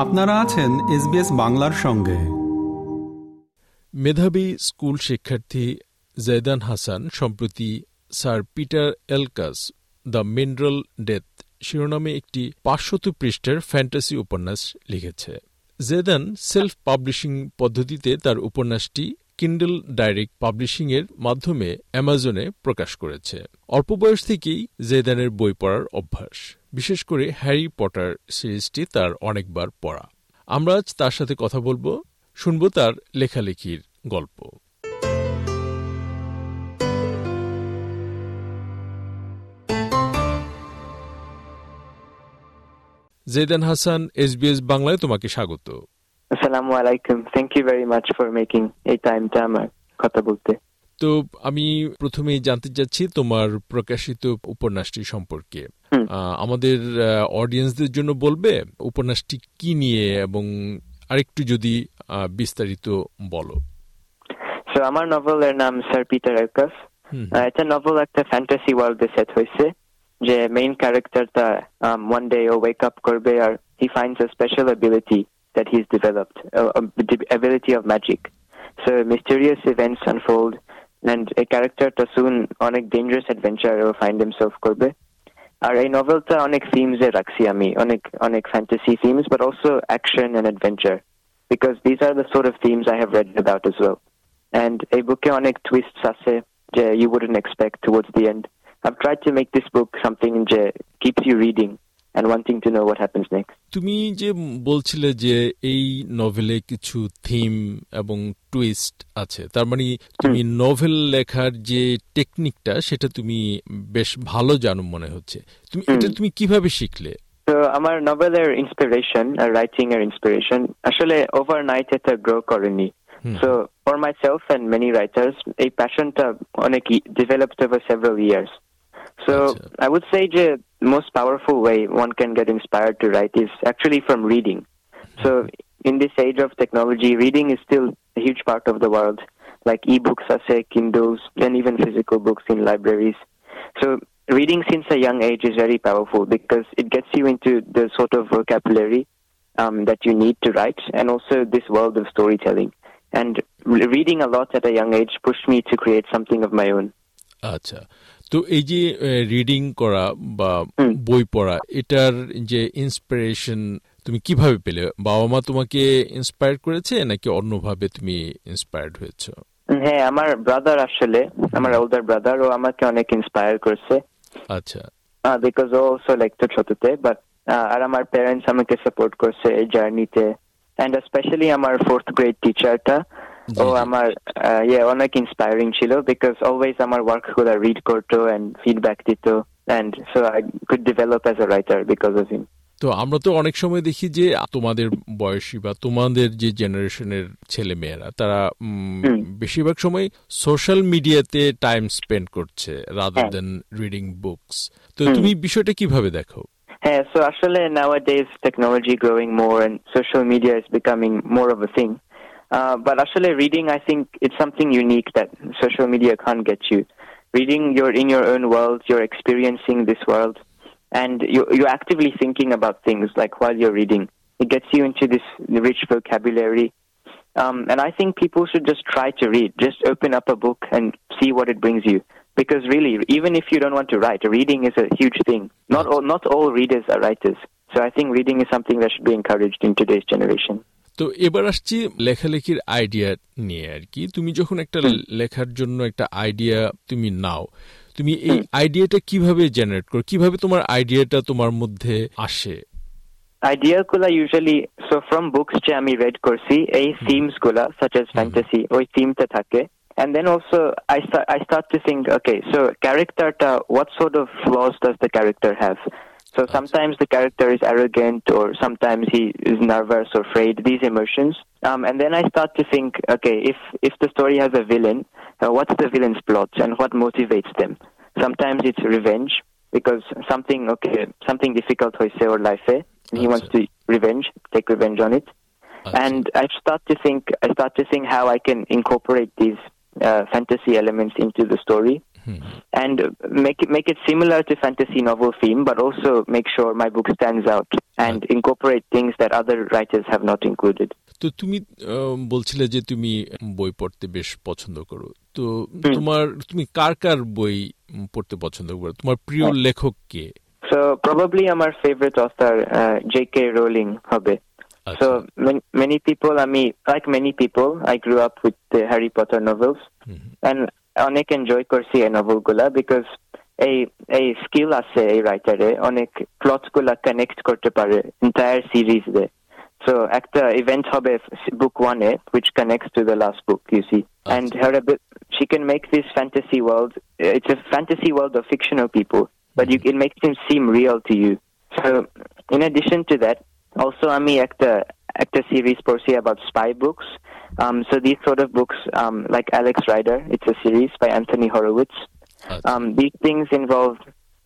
আপনারা আছেন এসবিএস বাংলার সঙ্গে। মেধাবী স্কুল শিক্ষার্থী জৈদান হাসান সম্প্রতি sir Peter Elkas the mineral death শিরোনামে একটি পাঁচশত পৃষ্ঠের ফ্যান্টাসি উপন্যাস লিখেছে। জেদান সেলফ পাবলিশিং পদ্ধতিতে তার উপন্যাসটি কিন্ডল ডাইরেক্ট পাবলিশিং এর মাধ্যমে অ্যামাজনে প্রকাশ করেছে। অল্প বয়স থেকেই জেদানের বই পড়ার অভ্যাস, বিশেষ করে হ্যারি পটার সিরিজটি তার অনেকবার পড়া। আমরা আজ তার সাথে কথা বলব, শুনব তার লেখালেখির গল্প। জেদান হাসান এসবিএস বাংলায় তোমাকে স্বাগত। আসসালামু আলাইকুম। Thank you very much for making এই টাইমটা আমার কথা বলতে। তো আমি প্রথমেই জানতে চাচ্ছি তোমার প্রকাশিত উপন্যাসটি সম্পর্কে। আমাদের অডিয়েন্সদের জন্য বলবে উপন্যাসটি কি নিয়ে এবং আরেকটু যদি বিস্তারিত বলো। আমার নভেলের নাম স্যার পিটার এলকাস এটা নভেল একটা ফ্যান্টাসি ওয়ার্ল্ডে সেট হয়েছে যে মেইন ক্যারেক্টারটা ওয়ান ডে ও ওয়েক আপ করবে আর he finds a special ability that he's developed, uh, um, the ability of magic. So mysterious events unfold, and a character Tasun on a dangerous adventure will find himself Korbe. Are a novelta onek themes e raksiami, onek, onek fantasy themes, but also action and adventure, because these are the sort of themes I have read about as well. And a book onek twists ase, you wouldn't expect towards the end. I've tried to make this book something that keeps you reading and wanting to know what happens next. তুমি যে বলছিলে যে এই নভেলে কিছু theme এবং twist আছে তার মানে তুমি নভেল লেখার যে টেকনিকটা সেটা তুমি বেশ ভালো জানো মনে হচ্ছে। তুমি এটা তুমি কীভাবে শিখলে? তো আমার নভেলের ইন্সপিরেশন আর রাইটিং এর ইন্সপিরেশন আসলে ওভারনাইট এটা গ্রো করেনি। So for myself and many writers এই প্যাশনটা অনেক developed over several years So gotcha. I would say the most powerful way one can get inspired to write is actually from reading. So mm-hmm. in this age of technology, reading is still a huge part of the world, like e-books I say Kindles and even physical books in libraries. So reading since a young age is very powerful because it gets you into the sort of vocabulary um, that you need to write and also this world of storytelling. And reading a lot at a young age pushed me to create something of my own. Acha. তো এই যে reading করা বা বই পড়া এটার যে inspiration তুমি কীভাবে পেলে? বাবা মা তোমাকে ইন্সপায়ার করেছে নাকি অন্যভাবে তুমি ইন্সপায়ার্ড হয়েছো? হ্যাঁ আমার ব্রাদার আসলে আমার ওল্ডার ব্রাদার ও আমাকে অনেক ইন্সপায়ার করেছে। আচ্ছা। বিকজ ও অলসো লাইকতো ছোটতে বাট আর আমার প্যারেন্টস আমাকে সাপোর্ট করছে এই জার্নিতে এন্ড স্পেশালি আমার ফোর্থ গ্রেড টিচারটা ও আমার ইয়ে অনেক ইন্সপায়ারিং ছিল বিকজ অলওয়েজ আমার ওয়ার্কগুলা রিড করতো এন্ড ফিডব্যাক দিত and so I could develop as a writer because of him তো আমরা তো অনেক সময় দেখি যে তোমাদের বয়সী বা তোমাদের যে জেনারেশনের ছেলে মেয়েরা তারা বেশিরভাগ সময় সোশ্যাল মিডিয়াতে টাইম স্পেন্ড করছে রাদার দেন রিডিং বুকস তো তুমি বিষয়টা কীভাবে দেখো? হ্যাঁ সো আসলে nowadays technology growing more and social media is becoming more of a thing. Uh, but actually, reading, I think it's something unique that social media can't get you. Reading, you're in your own world, you're experiencing this world, and you, you're actively thinking about things like while you're reading. It gets you into this rich vocabulary. Um, and I think people should just try to read. Just open up a book and see what it brings you. Because really, even if you don't want to write, reading is a huge thing. Not all, not all readers are writers. So I think reading is something that should be encouraged in today's generation. তো এবার আসছি লেখালেখির idea নিয়ে আর কি। তুমি যখন একটা লেখার জন্য একটা আইডিয়া তুমি নাও তুমি এই আইডিয়াটা কীভাবে জেনারেট করো? কীভাবে তোমার আইডিয়াটা তোমার মধ্যে আসে? আইডিয়া গুলা ইউজুয়ালি সো ফ্রম বুকস যে আমি রেড করছি এই থিমসগুলা সাচ এজ ফ্যান্টাসি ওই থিমটা থাকে। And then also, I start, I start to think, okay, so character, what sort of flaws does the character have? So sometimes the character is arrogant or sometimes he is nervous or afraid, these emotions. Um, and then I start to think, okay, if, if the story has a villain, uh, what's the villain's plot and what motivates them? Sometimes it's revenge because something, okay, something difficult hoise or life, he wants to revenge, take revenge on it. And I start to think, I start to think how I can incorporate these uh, fantasy elements into the story. And make it make it similar to fantasy novel theme, but also make sure my book stands out and incorporate things that other writers have not included. তো তুমি বলছিলে যে তুমি বই পড়তে বেশ পছন্দ করো তো তোমার তুমি কার কার বই পড়তে পছন্দ করো তোমার প্রিয় লেখক কে So probably আমার favorite author uh, J.K. Rowling হবে. So many, many people, I mean, like many people, I grew up with the Harry Potter novels, mm-hmm. and অনেক এনজয় করছি এই নভেলগুলা বিকজ এই এই স্কিল আছে এই রাইটারে অনেক প্লট গুলা কানেক্ট করতে পারে এন্টায়ার সিরিজ দে So একটা event হবে book one which connects to the last book, you see. And her she can make this fantasy world, it's a fantasy world of fictional people, but you, it makes them seem real to you. So in addition to that, also আমি একটা একটা series পড়ছি about spy books. Um, so these sort of books, um, like Alex Rider, it's a series by Anthony Horowitz. Um, these things involve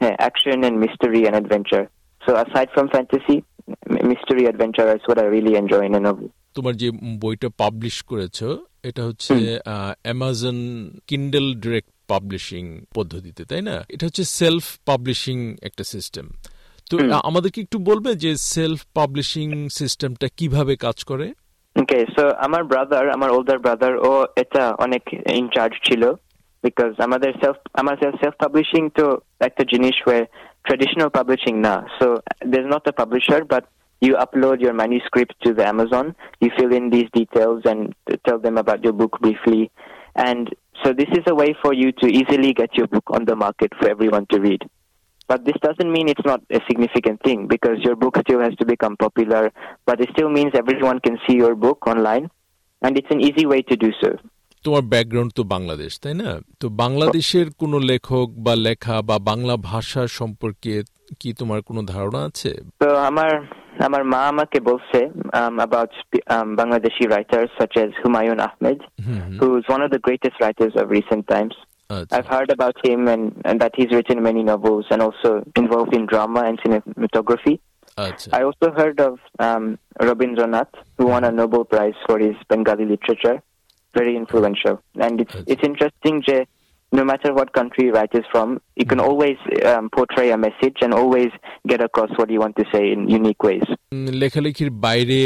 uh, action and mystery and adventure. So aside from fantasy, mystery adventure is what I really enjoy in a novel. তোমার যে বইটা publish করেছ এটা হচ্ছে Amazon Kindle direct publishing পদ্ধতিতে তাই না এটা হচ্ছে সেলফ পাবলিশিং একটা সিস্টেম তো আমাদেরকে একটু বলবে যে সেলফ পাবলিশিং সিস্টেমটা কীভাবে কাজ করে Okay, so আমার brother, আমার older brother, ও এটা অনেক in charge ছিল because আমাদের self আমাদের self publishing তো একটা জিনিস where traditional publishing না. So there's not a publisher, but you upload your manuscript to the Amazon, you fill in these details and tell them about your book briefly. And so this is a way for you to easily get your book on the market for everyone to read. But this doesn't mean it's not a significant thing because your book still has to become popular, but it still means everyone can see your book online, and it's an easy way to do so. তোমার background তো বাংলাদেশ তাই না তো বাংলাদেশের কোন লেখক বা লেখা বা বাংলা ভাষা সম্পর্কে কি তোমার কোনো ধারণা আছে তো আমার আমার মা আমাকে বলছে um, about um, Bangladeshi writers such as Humayun Ahmed, mm-hmm. who's one of the greatest writers of recent times. Uh, I've heard about him and, and that he's written many novels and also involved in drama and cinematography. Uh, I also heard of um, Rabindranath, who won a mm-hmm. Nobel Prize for his Bengali literature. Very influential. And it's, it's interesting, Jay, no matter what country write is from, you can always um, portray a message and always get across what you want to say in unique ways. লেখালেখির বাইরে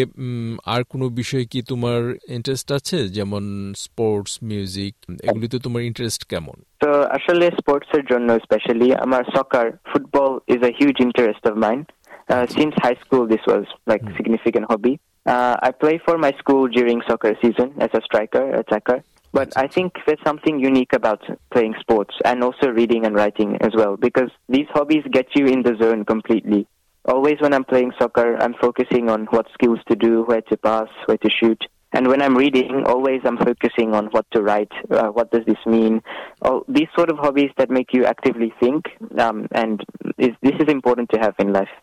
আর কোনো বিষয়ে কি তোমার interest আছে যেমন sports music এগুলিতে তোমার ইন্টারেস্ট কেমন তো আসলে স্পোর্টস এর জন্য স্পেশালি আমার soccer football is a huge interest of mind since high school this was like mm. significant hobby uh, i play for my school during soccer season as a striker attacker but I think there's something unique about playing sports and also reading and writing as well because these hobbies get you in the zone completely. Always when I'm playing soccer, I'm focusing on what skills to do, where to pass, where to shoot. And when I'm reading, always I'm focusing on what to write, uh, what does this mean. All these sort of hobbies that make you actively think, um, and is, this is important to have in life.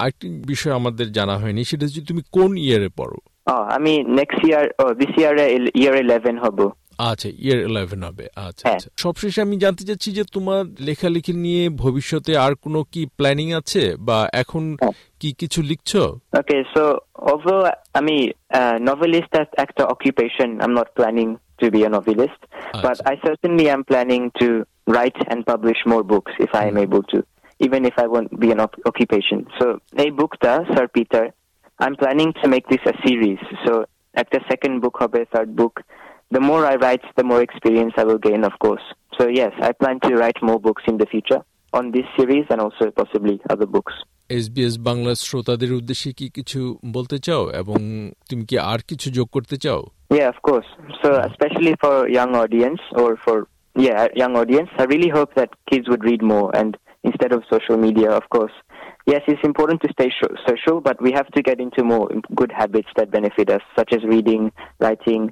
আরেকটি বিষয় আমাদের জানা হয়নি সেটা হচ্ছে তুমি কোন ইয়ারে পড়ো আমি নেক্সট ইয়ার দিস ইয়ারে ইয়ার ইলেভেন হব আচ্ছা ইয়ার ইলেভেন হবে আচ্ছা আচ্ছা সবশেষে আমি জানতে চাচ্ছি যে তোমার লেখালেখি নিয়ে ভবিষ্যতে আর কোনো কি প্ল্যানিং আছে বা এখন কি কিছু লিখছো ওকে সো although আমি novelist as একটা occupation I'm not planning to be a novelist but I certainly am planning to write and publish more books if I am able to even if I won't be an occupation so এই বুকটা sir Peter I'm planning to make this a series so একটা second book হবে third book the more I write, the more experience I will gain, of course. So yes, I plan to write more books in the future on this series and also possibly other books. SBS Bangla শ্রোতাদের উদ্দেশ্যে কি কিছু বলতে চাও এবং তুমি কি আর কিছু যোগ করতে চাও Yeah, of course. So especially for young audience or for yeah, young audience, I really hope that kids would read more and instead of social media, of course. Yes, it's important to stay social, but we have to get into more good habits that benefit us, such as reading, writing,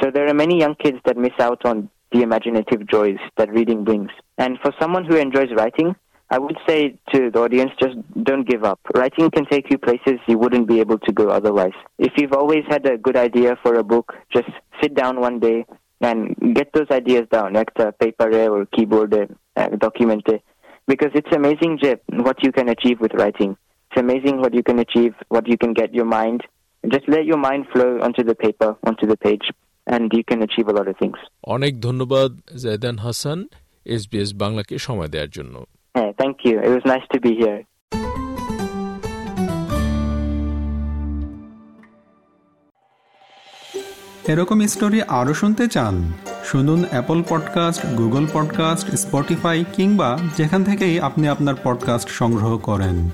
so there are many young kids that miss out on the imaginative joys that reading brings. And for someone who enjoys writing, I would say to the audience, just don't give up. Writing can take you places you wouldn't be able to go otherwise. If you've always had a good idea for a book, just sit down one day and get those ideas down, the paper or keyboard uh, document. It. Because it's amazing what you can achieve with writing. It's amazing what you can achieve, what you can get your mind. Just let your mind flow onto the paper, onto the page. And you can achieve a lot of things. অনেক ধন্যবাদ জায়দান Hasan SBS বাংলাকে সময় দেওয়ার জন্য। হ্যাঁ thank you it was nice to be here এরকম story আরও শুনতে চান শুনুন Apple podcast Google podcast Spotify কিংবা যেখান থেকেই আপনি আপনার পডকাস্ট সংগ্রহ করেন।